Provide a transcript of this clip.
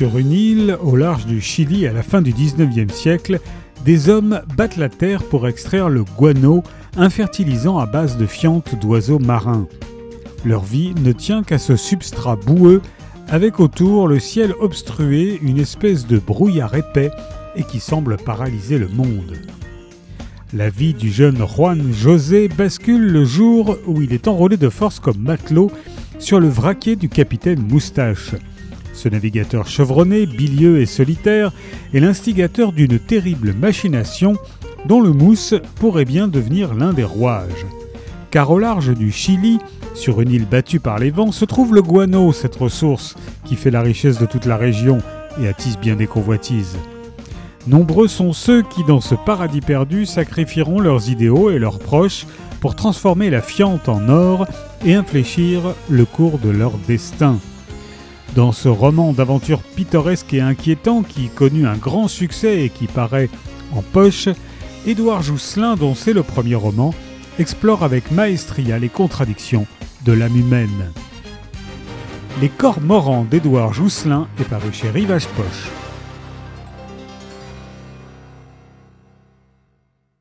Sur une île au large du Chili à la fin du 19e siècle, des hommes battent la terre pour extraire le guano, un fertilisant à base de fientes d'oiseaux marins. Leur vie ne tient qu'à ce substrat boueux, avec autour le ciel obstrué, une espèce de brouillard épais et qui semble paralyser le monde. La vie du jeune Juan José bascule le jour où il est enrôlé de force comme matelot sur le vraquier du capitaine Moustache. Ce navigateur chevronné, bilieux et solitaire est l'instigateur d'une terrible machination dont le mousse pourrait bien devenir l'un des rouages. Car au large du Chili, sur une île battue par les vents, se trouve le guano, cette ressource qui fait la richesse de toute la région et attise bien des convoitises. Nombreux sont ceux qui, dans ce paradis perdu, sacrifieront leurs idéaux et leurs proches pour transformer la fiente en or et infléchir le cours de leur destin. Dans ce roman d'aventure pittoresque et inquiétant qui connut un grand succès et qui paraît en poche, Édouard Jousselin, dont c'est le premier roman, explore avec maestria les contradictions de l'âme humaine. Les corps morants d'Édouard Jousselin est paru chez Rivage Poche.